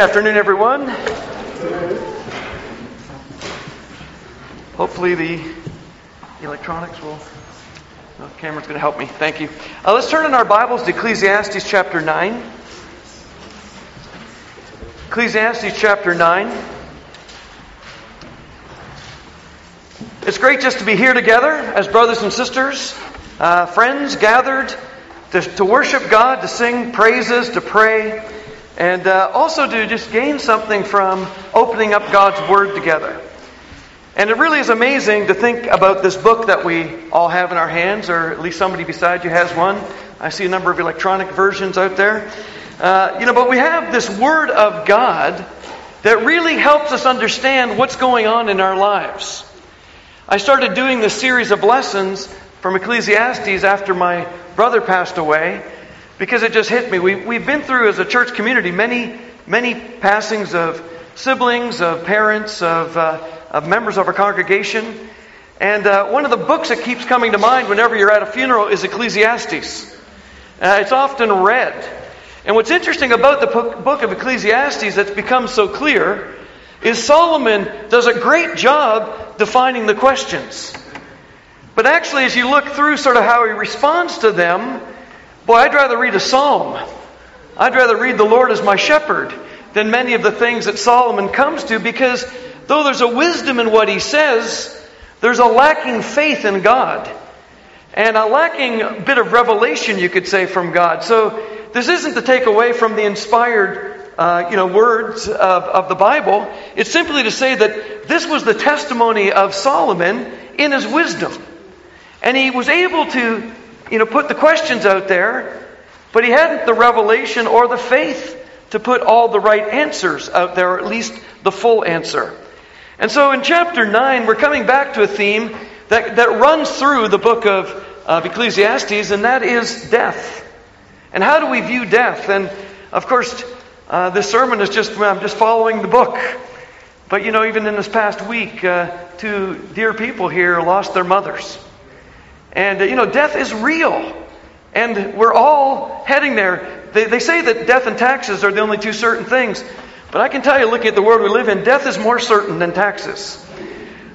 afternoon, everyone. Hopefully, the electronics will. The camera's going to help me. Thank you. Uh, let's turn in our Bibles to Ecclesiastes chapter 9. Ecclesiastes chapter 9. It's great just to be here together as brothers and sisters, uh, friends gathered to, to worship God, to sing praises, to pray and uh, also to just gain something from opening up God's Word together. And it really is amazing to think about this book that we all have in our hands, or at least somebody beside you has one. I see a number of electronic versions out there. Uh, you know, but we have this Word of God that really helps us understand what's going on in our lives. I started doing this series of lessons from Ecclesiastes after my brother passed away because it just hit me. We, we've been through as a church community many, many passings of siblings, of parents, of, uh, of members of our congregation. And uh, one of the books that keeps coming to mind whenever you're at a funeral is Ecclesiastes. Uh, it's often read. And what's interesting about the book of Ecclesiastes that's become so clear is Solomon does a great job defining the questions. But actually, as you look through sort of how he responds to them, Boy, I'd rather read a psalm. I'd rather read the Lord as my shepherd than many of the things that Solomon comes to because though there's a wisdom in what he says, there's a lacking faith in God and a lacking bit of revelation, you could say, from God. So this isn't to take away from the inspired uh, you know, words of, of the Bible. It's simply to say that this was the testimony of Solomon in his wisdom. And he was able to you know, put the questions out there, but he hadn't the revelation or the faith to put all the right answers out there, or at least the full answer. And so in chapter 9, we're coming back to a theme that, that runs through the book of, of Ecclesiastes, and that is death. And how do we view death? And of course, uh, this sermon is just, I'm just following the book. But you know, even in this past week, uh, two dear people here lost their mothers. And, uh, you know, death is real. And we're all heading there. They, they say that death and taxes are the only two certain things. But I can tell you, looking at the world we live in, death is more certain than taxes.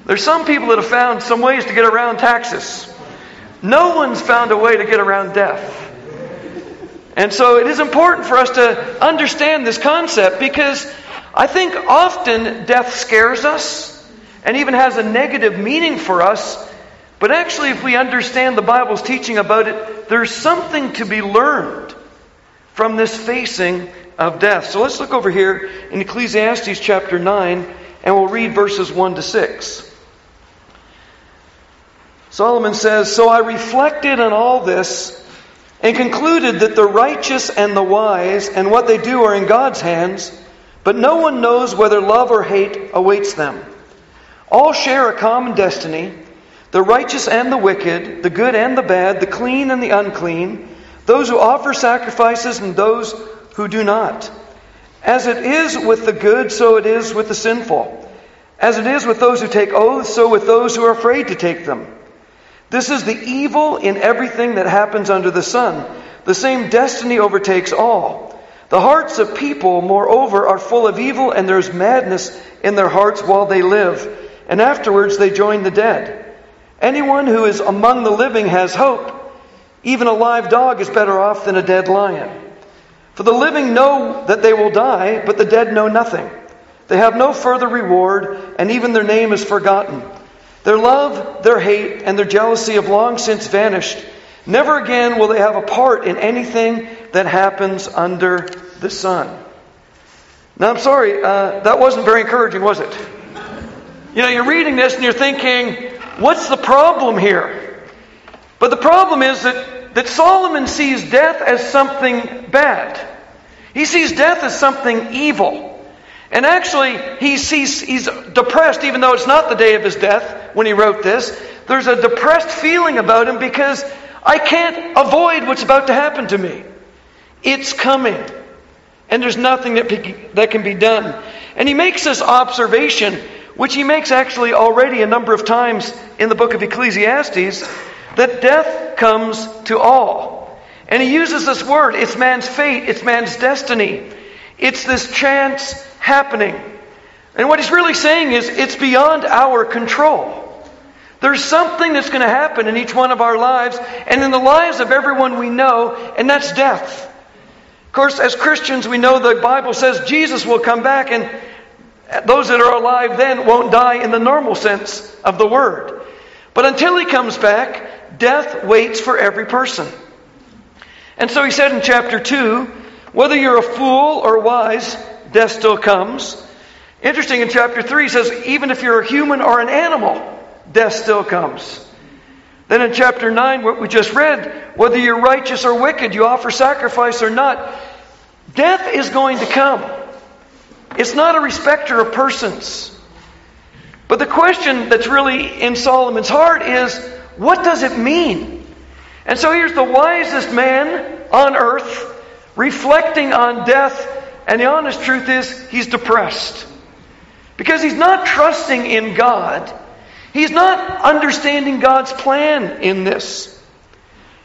There's some people that have found some ways to get around taxes. No one's found a way to get around death. And so it is important for us to understand this concept because I think often death scares us and even has a negative meaning for us but actually, if we understand the Bible's teaching about it, there's something to be learned from this facing of death. So let's look over here in Ecclesiastes chapter 9, and we'll read verses 1 to 6. Solomon says, So I reflected on all this and concluded that the righteous and the wise and what they do are in God's hands, but no one knows whether love or hate awaits them. All share a common destiny the righteous and the wicked, the good and the bad, the clean and the unclean, those who offer sacrifices and those who do not. As it is with the good, so it is with the sinful. As it is with those who take oaths, so with those who are afraid to take them. This is the evil in everything that happens under the sun. The same destiny overtakes all. The hearts of people, moreover, are full of evil, and there is madness in their hearts while they live, and afterwards they join the dead. Anyone who is among the living has hope. Even a live dog is better off than a dead lion. For the living know that they will die, but the dead know nothing. They have no further reward, and even their name is forgotten. Their love, their hate, and their jealousy have long since vanished. Never again will they have a part in anything that happens under the sun. Now, I'm sorry, uh, that wasn't very encouraging, was it? You know, you're reading this and you're thinking, What's the problem here? But the problem is that, that Solomon sees death as something bad. He sees death as something evil. And actually, he sees, he's depressed, even though it's not the day of his death when he wrote this. There's a depressed feeling about him because I can't avoid what's about to happen to me. It's coming. And there's nothing that, that can be done. And he makes this observation which he makes actually already a number of times in the book of Ecclesiastes, that death comes to all. And he uses this word it's man's fate, it's man's destiny. It's this chance happening. And what he's really saying is it's beyond our control. There's something that's going to happen in each one of our lives and in the lives of everyone we know, and that's death. Of course, as Christians, we know the Bible says Jesus will come back, and those that are alive then won't die in the normal sense of the word. But until he comes back, death waits for every person. And so he said in chapter 2 whether you're a fool or wise, death still comes. Interesting, in chapter 3, he says, even if you're a human or an animal, death still comes. Then in chapter 9, what we just read, whether you're righteous or wicked, you offer sacrifice or not, death is going to come. It's not a respecter of persons. But the question that's really in Solomon's heart is what does it mean? And so here's the wisest man on earth reflecting on death, and the honest truth is he's depressed. Because he's not trusting in God. He's not understanding God's plan in this.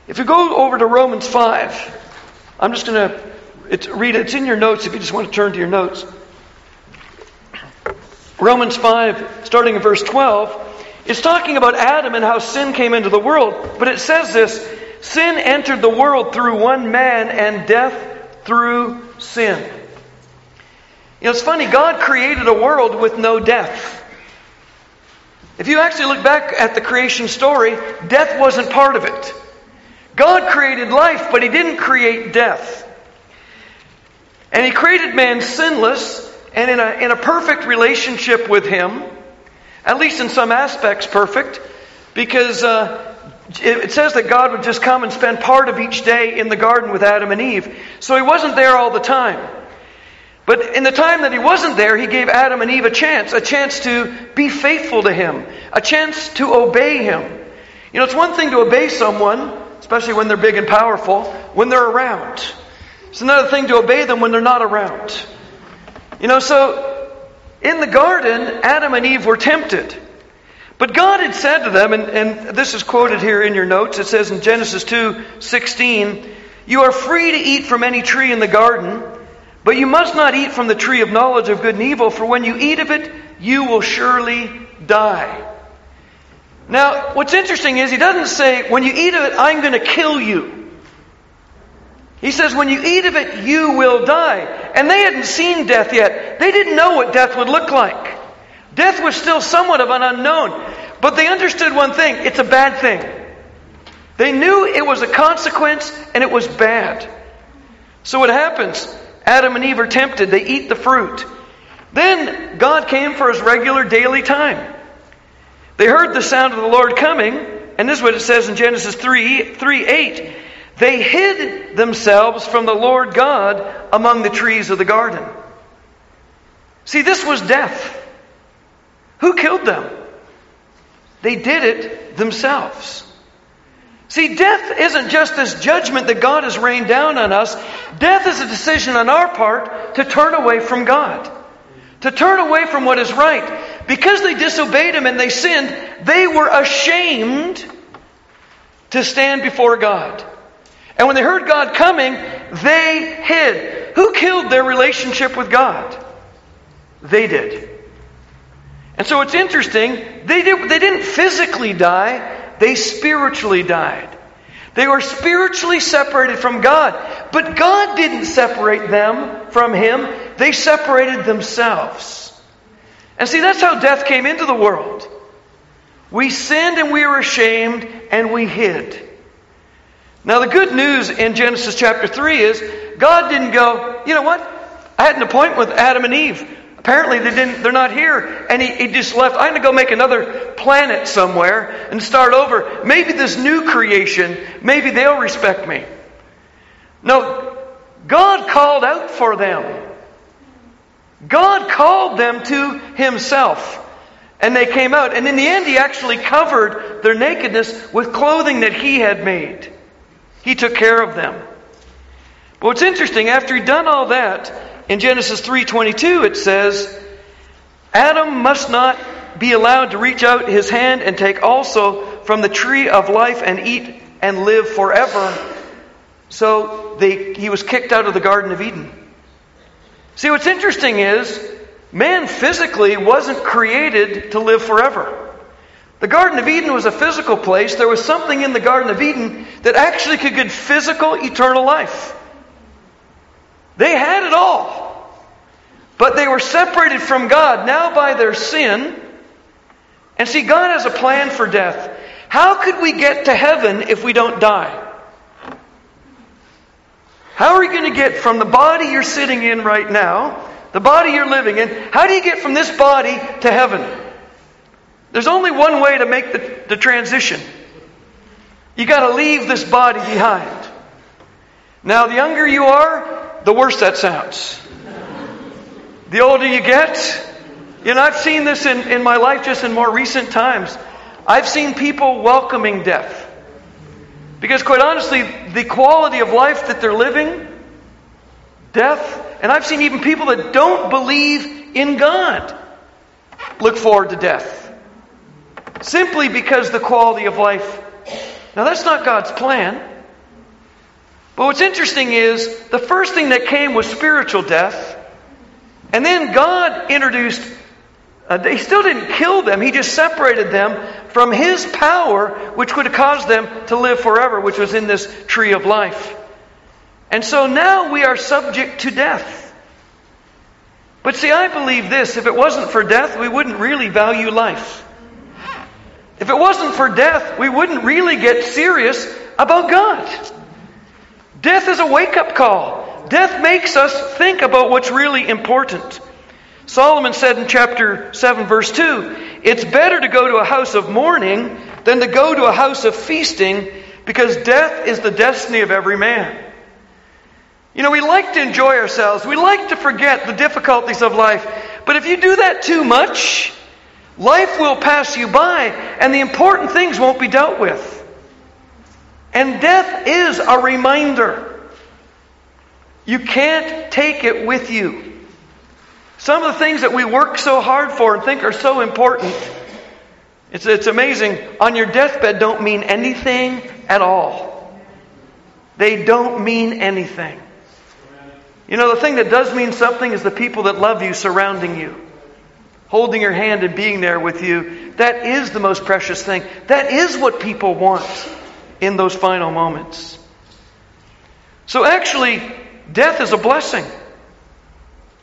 If you go over to Romans 5, I'm just going to read it. It's in your notes if you just want to turn to your notes. Romans 5, starting in verse 12, is talking about Adam and how sin came into the world. But it says this Sin entered the world through one man, and death through sin. You know, it's funny, God created a world with no death. If you actually look back at the creation story, death wasn't part of it. God created life, but He didn't create death. And He created man sinless and in a, in a perfect relationship with Him, at least in some aspects perfect, because uh, it, says that God would just come and spend part of each day in the garden with Adam and Eve. So He wasn't there all the time. But in the time that he wasn't there, he gave Adam and Eve a chance, a chance to be faithful to him, a chance to obey him. You know, it's one thing to obey someone, especially when they're big and powerful, when they're around. It's another thing to obey them when they're not around. You know, so in the garden, Adam and Eve were tempted. But God had said to them, and, and this is quoted here in your notes, it says in Genesis 2 16, You are free to eat from any tree in the garden. But you must not eat from the tree of knowledge of good and evil, for when you eat of it, you will surely die. Now, what's interesting is he doesn't say, when you eat of it, I'm going to kill you. He says, when you eat of it, you will die. And they hadn't seen death yet. They didn't know what death would look like. Death was still somewhat of an unknown. But they understood one thing it's a bad thing. They knew it was a consequence and it was bad. So what happens? Adam and Eve are tempted. They eat the fruit. Then God came for his regular daily time. They heard the sound of the Lord coming, and this is what it says in Genesis 3, 3 8. They hid themselves from the Lord God among the trees of the garden. See, this was death. Who killed them? They did it themselves. See, death isn't just this judgment that God has rained down on us. Death is a decision on our part to turn away from God, to turn away from what is right. Because they disobeyed Him and they sinned, they were ashamed to stand before God. And when they heard God coming, they hid. Who killed their relationship with God? They did. And so it's interesting, they, did, they didn't physically die, they spiritually died. They were spiritually separated from God. But God didn't separate them from Him, they separated themselves. And see, that's how death came into the world. We sinned and we were ashamed and we hid. Now, the good news in Genesis chapter 3 is God didn't go, you know what? I had an appointment with Adam and Eve. Apparently they didn't, they're not here. And he, he just left. I'm going to go make another planet somewhere and start over. Maybe this new creation, maybe they'll respect me. No, God called out for them. God called them to Himself. And they came out. And in the end, He actually covered their nakedness with clothing that He had made. He took care of them. But what's interesting, after He'd done all that, in Genesis 3:22 it says, Adam must not be allowed to reach out his hand and take also from the tree of life and eat and live forever. So they, he was kicked out of the Garden of Eden. See, what's interesting is man physically wasn't created to live forever. The Garden of Eden was a physical place. There was something in the Garden of Eden that actually could give physical, eternal life. They had it all. But they were separated from God now by their sin. And see, God has a plan for death. How could we get to heaven if we don't die? How are you going to get from the body you're sitting in right now, the body you're living in, how do you get from this body to heaven? There's only one way to make the, the transition. You got to leave this body behind. Now, the younger you are, the worse that sounds. The older you get, you know, I've seen this in, in my life just in more recent times. I've seen people welcoming death. Because, quite honestly, the quality of life that they're living, death, and I've seen even people that don't believe in God look forward to death simply because the quality of life. Now, that's not God's plan. But what's interesting is the first thing that came was spiritual death. And then God introduced, uh, he still didn't kill them, he just separated them from his power, which would have caused them to live forever, which was in this tree of life. And so now we are subject to death. But see, I believe this if it wasn't for death, we wouldn't really value life. If it wasn't for death, we wouldn't really get serious about God. Death is a wake up call. Death makes us think about what's really important. Solomon said in chapter 7, verse 2 It's better to go to a house of mourning than to go to a house of feasting because death is the destiny of every man. You know, we like to enjoy ourselves, we like to forget the difficulties of life. But if you do that too much, Life will pass you by, and the important things won't be dealt with. And death is a reminder. You can't take it with you. Some of the things that we work so hard for and think are so important, it's, it's amazing, on your deathbed don't mean anything at all. They don't mean anything. You know, the thing that does mean something is the people that love you surrounding you holding your hand and being there with you, that is the most precious thing. That is what people want in those final moments. So actually, death is a blessing.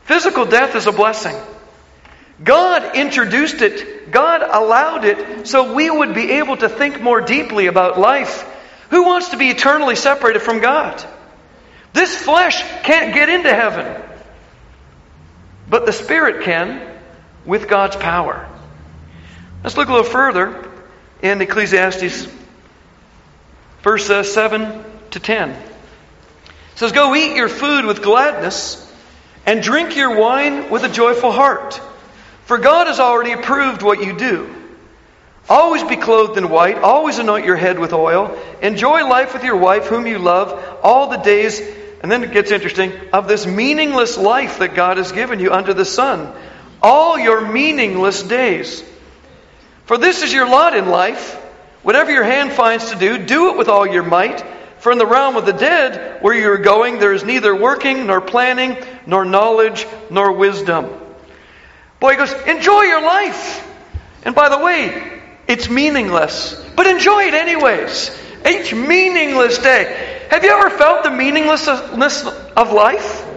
Physical death is a blessing. God introduced it, God allowed it so we would be able to think more deeply about life. Who wants to be eternally separated from God? This flesh can't get into heaven, but the Spirit can with God's power. Let's look a little further in Ecclesiastes, verse uh, 7 to 10. It says, Go eat your food with gladness and drink your wine with a joyful heart, for God has already approved what you do. Always be clothed in white, always anoint your head with oil, enjoy life with your wife, whom you love, all the days, and then it gets interesting, of this meaningless life that God has given you under the sun all your meaningless days. For this is your lot in life. Whatever your hand finds to do, do it with all your might. For in the realm of the dead, where you are going, there is neither working, nor planning, nor knowledge, nor wisdom. Boy, goes, enjoy your life. And by the way, it's meaningless. But enjoy it anyways. Each meaningless day. Have you ever felt the meaninglessness of life?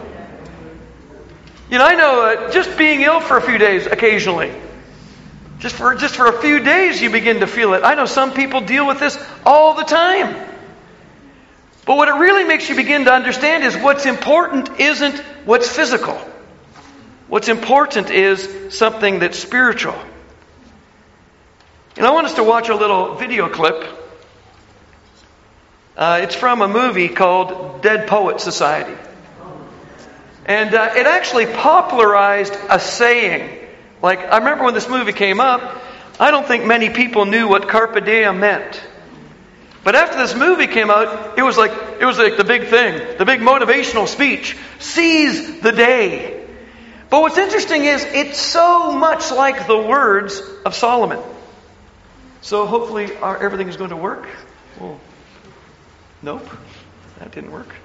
You know, I know uh, just being ill for a few days occasionally. Just for, just for a few days, you begin to feel it. I know some people deal with this all the time. But what it really makes you begin to understand is what's important isn't what's physical. What's important is something that's spiritual. And I want us to watch a little video clip. Uh, it's from a movie called Dead Poet Society. And uh, it actually popularized a saying. Like, I remember when this movie came up, I don't think many people knew what carpe diem meant. But after this movie came out, it was like it was like the big thing, the big motivational speech. Seize the day. But what's interesting is it's so much like the words of Solomon. So hopefully our, everything is going to work. Well, nope, that didn't work.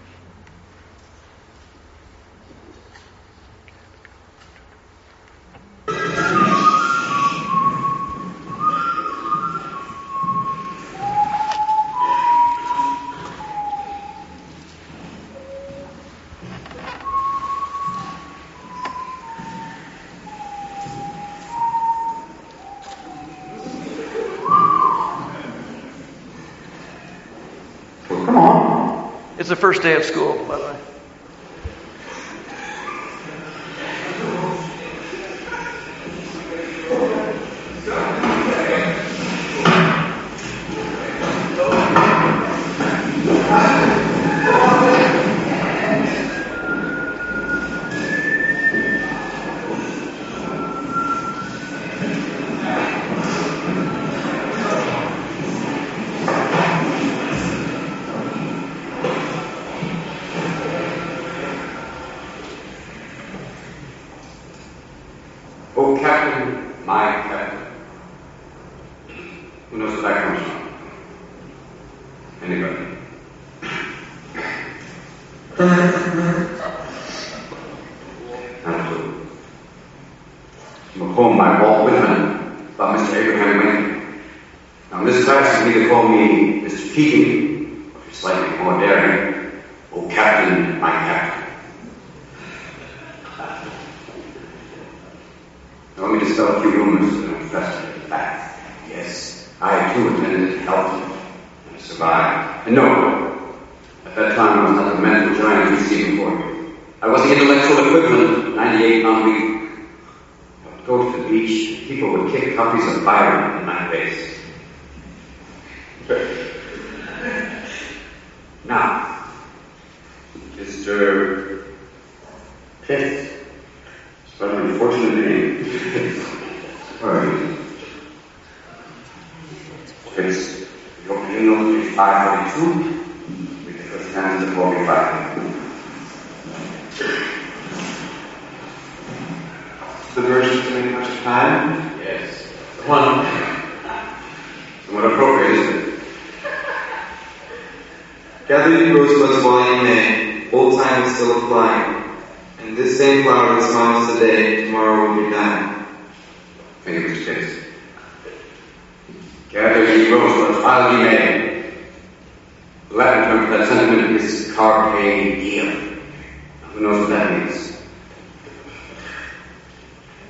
It's the first day of school, by the way. Anybody? A poem by Walt Whitman about Mr. Abraham Lincoln. Now, in this class, you can either call me Mr. Keating, or if you're slightly more daring, oh, Captain, my Captain. Now, let me dispel a few rumors and confess the facts. Yes, I too attended Welton and survived. And no, at that time I was not the mental giant you see before you. I was the intellectual equivalent of 98 pound week. I would go to the beach, and people would of Byron in my face. Now, Mr. Pitt. It's quite an unfortunate name. Sorry. It's your annual is 542. With the first hand is 45. The version to make much time. One. Somewhat appropriate, isn't it? Gathered in rosebuds while in May, old time is still applying. And this same flower that smiles today, tomorrow will be dying. Of his case. Gather ye rosebuds while ye may. The Latin term for that sentiment is carpe diem. Who knows what that means?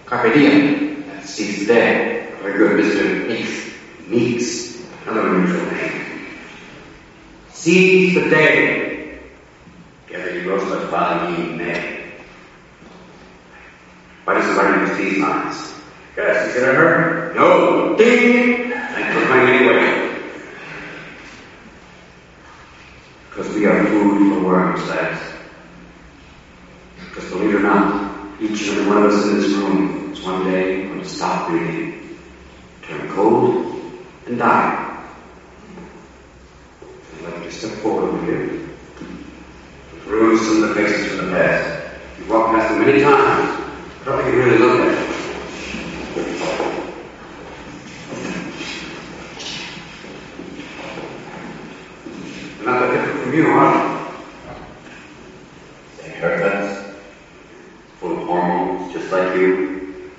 Carpe diem. That seize the day. Very good, Mr. Meeks. Meeks. Another unusual name. Seize the day. Gather ye rosebuds while ye may. Why does the writer use these lines? Yes, a hurry? No. Ding! Thanks for coming anyway. Because we are food for worms, lads. Because believe it or not, each and every one of us in this room is one day going to stop breathing, turn cold, and die. I'd like you to step forward over here. Peruse some of the faces from the past. You've walked past them many times. I don't think you really look at them. They're not that different from you, are they? They haircuts, full of hormones, just like you.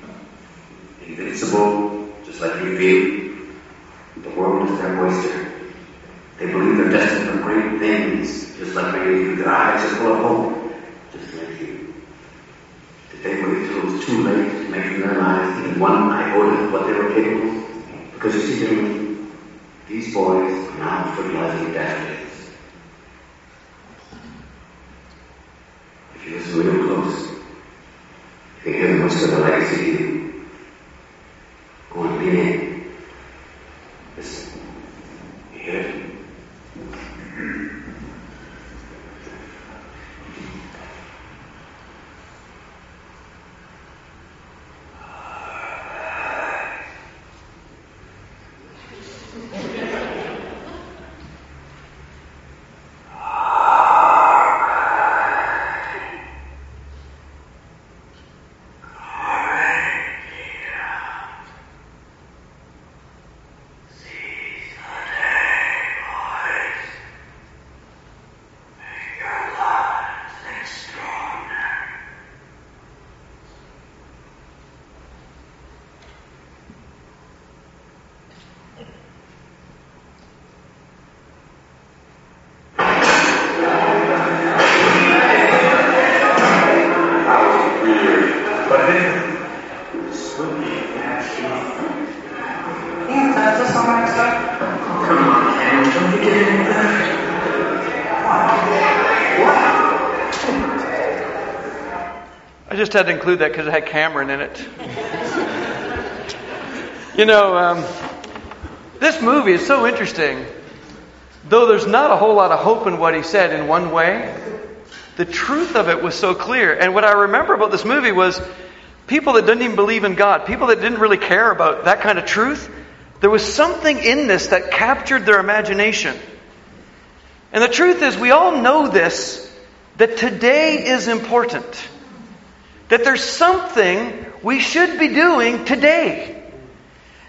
Invincible, just like you feel. The world is their oyster. They believe they're destined for great things, just like many of you. Their eyes are full of hope, just like you. Did they wait till it was too late to make in their lives even one iota what they were capable? Because you see, gentlemen, these boys are now fertilizing daffodils. If you listen real close, you can hear whisper of the legacy just had to include that because it had Cameron in it. you know, um, this movie is so interesting. Though there's not a whole lot of hope in what he said in one way, the truth of it was so clear. And what I remember about this movie was people that didn't even believe in God, people that didn't really care about that kind of truth, there was something in this that captured their imagination. And the truth is, we all know this that today is important. That there's something we should be doing today.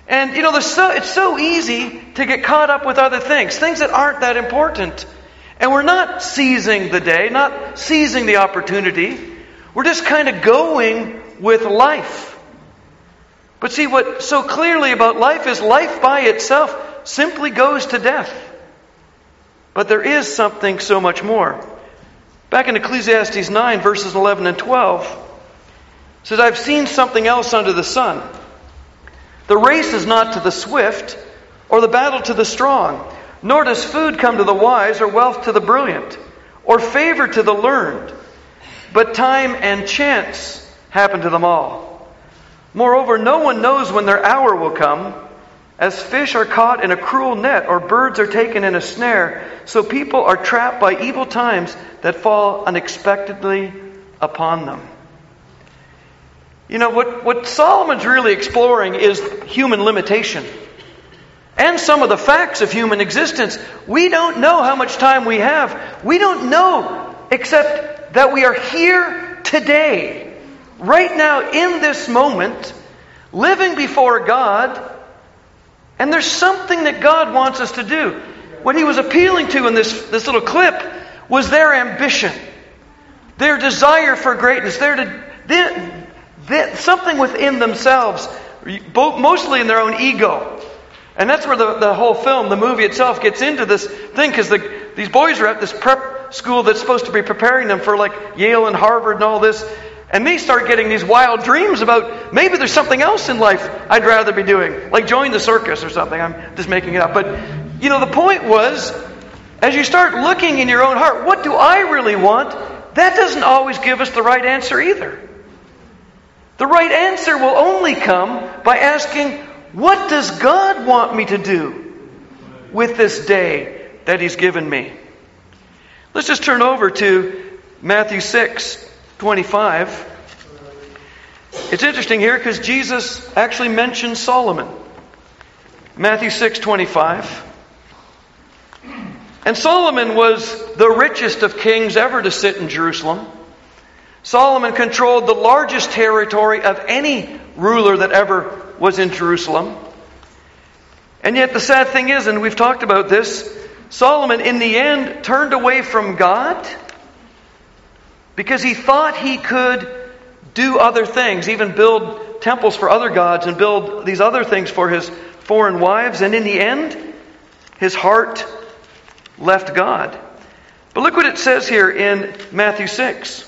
And, you know, so, it's so easy to get caught up with other things, things that aren't that important. And we're not seizing the day, not seizing the opportunity. We're just kind of going with life. But see, what so clearly about life is life by itself simply goes to death. But there is something so much more. Back in Ecclesiastes 9, verses 11 and 12, says, I've seen something else under the sun. The race is not to the swift, or the battle to the strong, nor does food come to the wise, or wealth to the brilliant, or favor to the learned. But time and chance happen to them all. Moreover, no one knows when their hour will come. As fish are caught in a cruel net, or birds are taken in a snare, so people are trapped by evil times that fall unexpectedly upon them. You know, what, what Solomon's really exploring is human limitation and some of the facts of human existence. We don't know how much time we have. We don't know except that we are here today, right now, in this moment, living before God, and there's something that God wants us to do. What he was appealing to in this, this little clip was their ambition, their desire for greatness, their, their, their something within themselves, mostly in their own ego. And that's where the, the whole film, the movie itself, gets into this thing because the, these boys are at this prep school that's supposed to be preparing them for like Yale and Harvard and all this. And they start getting these wild dreams about maybe there's something else in life I'd rather be doing, like join the circus or something. I'm just making it up. But, you know, the point was, as you start looking in your own heart, what do I really want? That doesn't always give us the right answer either. The right answer will only come by asking, what does God want me to do with this day that He's given me? Let's just turn over to Matthew 6 25. It's interesting here because Jesus actually mentions Solomon. Matthew 6 25. And Solomon was the richest of kings ever to sit in Jerusalem. Solomon controlled the largest territory of any ruler that ever was in Jerusalem. And yet, the sad thing is, and we've talked about this, Solomon in the end turned away from God because he thought he could do other things, even build temples for other gods and build these other things for his foreign wives. And in the end, his heart left God. But look what it says here in Matthew 6.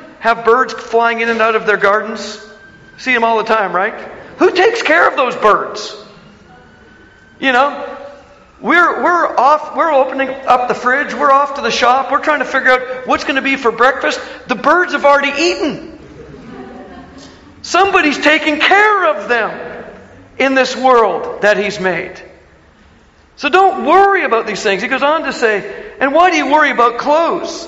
have birds flying in and out of their gardens? See them all the time, right? Who takes care of those birds? You know, we're, we're off, we're opening up the fridge, we're off to the shop, we're trying to figure out what's going to be for breakfast. The birds have already eaten. Somebody's taking care of them in this world that He's made. So don't worry about these things. He goes on to say, and why do you worry about clothes?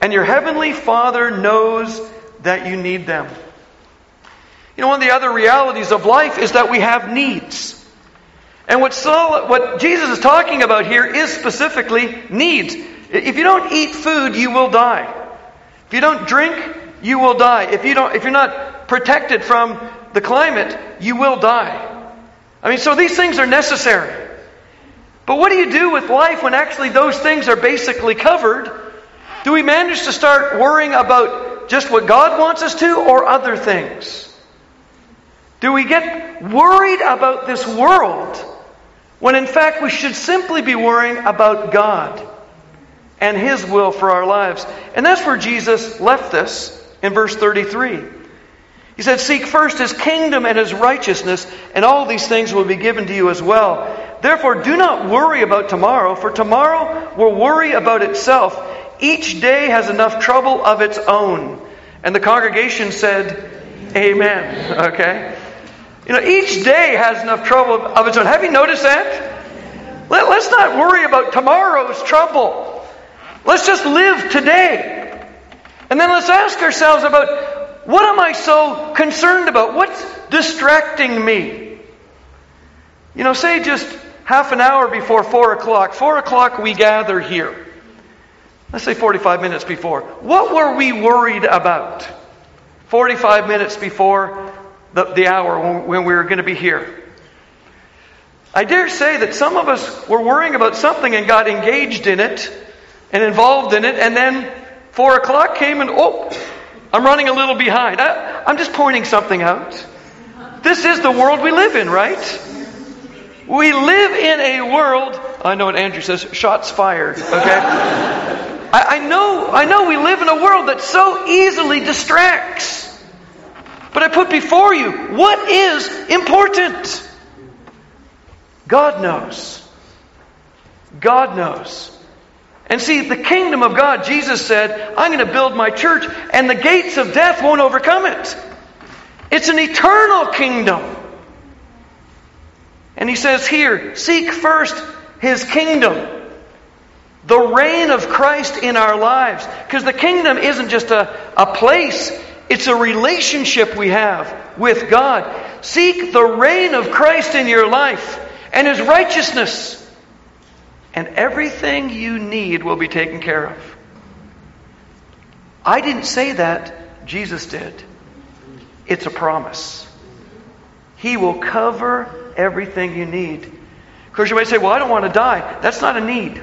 and your heavenly Father knows that you need them. You know, one of the other realities of life is that we have needs. And what, Saul, what Jesus is talking about here is specifically needs. If you don't eat food, you will die. If you don't drink, you will die. If, you don't, if you're not protected from the climate, you will die. I mean, so these things are necessary. But what do you do with life when actually those things are basically covered? Do we manage to start worrying about just what God wants us to or other things? Do we get worried about this world when in fact we should simply be worrying about God and His will for our lives? And that's where Jesus left us in verse 33. He said, Seek first His kingdom and His righteousness, and all these things will be given to you as well. Therefore, do not worry about tomorrow, for tomorrow will worry about itself. Each day has enough trouble of its own. And the congregation said, Amen. Okay? You know, each day has enough trouble of its own. Have you noticed that? Let, us not worry about tomorrow's trouble. Let's just live today. And then let's ask ourselves about what am I so concerned about? What's distracting me? You know, say just half an hour before 4 o'clock. 4 o'clock we gather here. Let's say 45 minutes before. What were we worried about? 45 minutes before the, the hour when, we were going to be here. I dare say that some of us were worrying about something and got engaged in it and involved in it, and then four o'clock came and, oh, I'm running a little behind. I, I'm just pointing something out. This is the world we live in, right? We live in a world, I know what Andrew says, shots fired, okay? I, I, know, I know we live in a world that so easily distracts. But I put before you what is important. God knows. God knows. And see, the kingdom of God, Jesus said, I'm going to build my church, and the gates of death won't overcome it. It's an eternal kingdom. And he says here, seek first his kingdom. The reign of Christ in our lives. Because the kingdom isn't just a, a place, it's a relationship we have with God. Seek the reign of Christ in your life and His righteousness, and everything you need will be taken care of. I didn't say that, Jesus did. It's a promise. He will cover everything you need. Of course, you might say, Well, I don't want to die. That's not a need.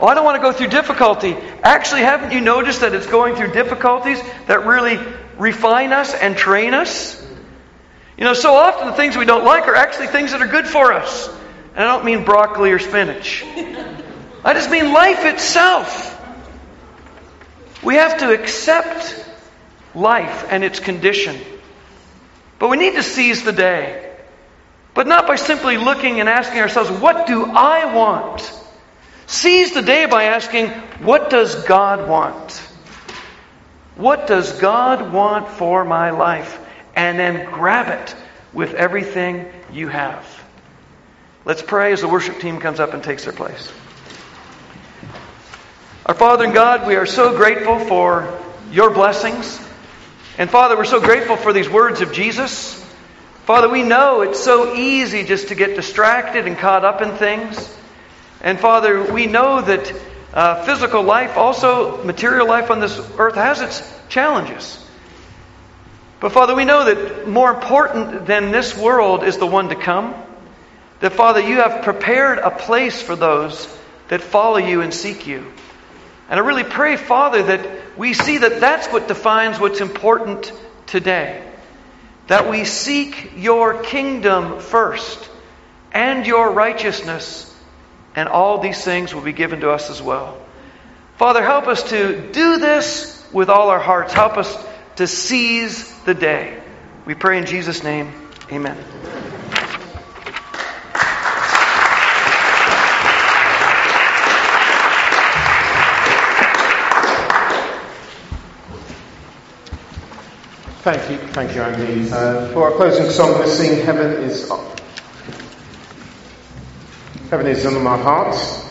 Oh, I don't want to go through difficulty. Actually, haven't you noticed that it's going through difficulties that really refine us and train us? You know, so often the things we don't like are actually things that are good for us. And I don't mean broccoli or spinach. I just mean life itself. We have to accept life and its condition. But we need to seize the day. But not by simply looking and asking ourselves, what do I want? Seize the day by asking, What does God want? What does God want for my life? And then grab it with everything you have. Let's pray as the worship team comes up and takes their place. Our Father and God, we are so grateful for your blessings. And Father, we're so grateful for these words of Jesus. Father, we know it's so easy just to get distracted and caught up in things. And Father, we know that uh, physical life, also material life on this earth, has its challenges. But Father, we know that more important than this world is the one to come. That Father, you have prepared a place for those that follow you and seek you. And I really pray, Father, that we see that that's what defines what's important today. That we seek your kingdom first and your righteousness and all these things will be given to us as well. Father, help us to do this with all our hearts. Help us to seize the day. We pray in Jesus' name. Amen. Thank you, thank you, Andy. Uh, for our closing song, sing "Heaven Is Up." Heaven is under my heart.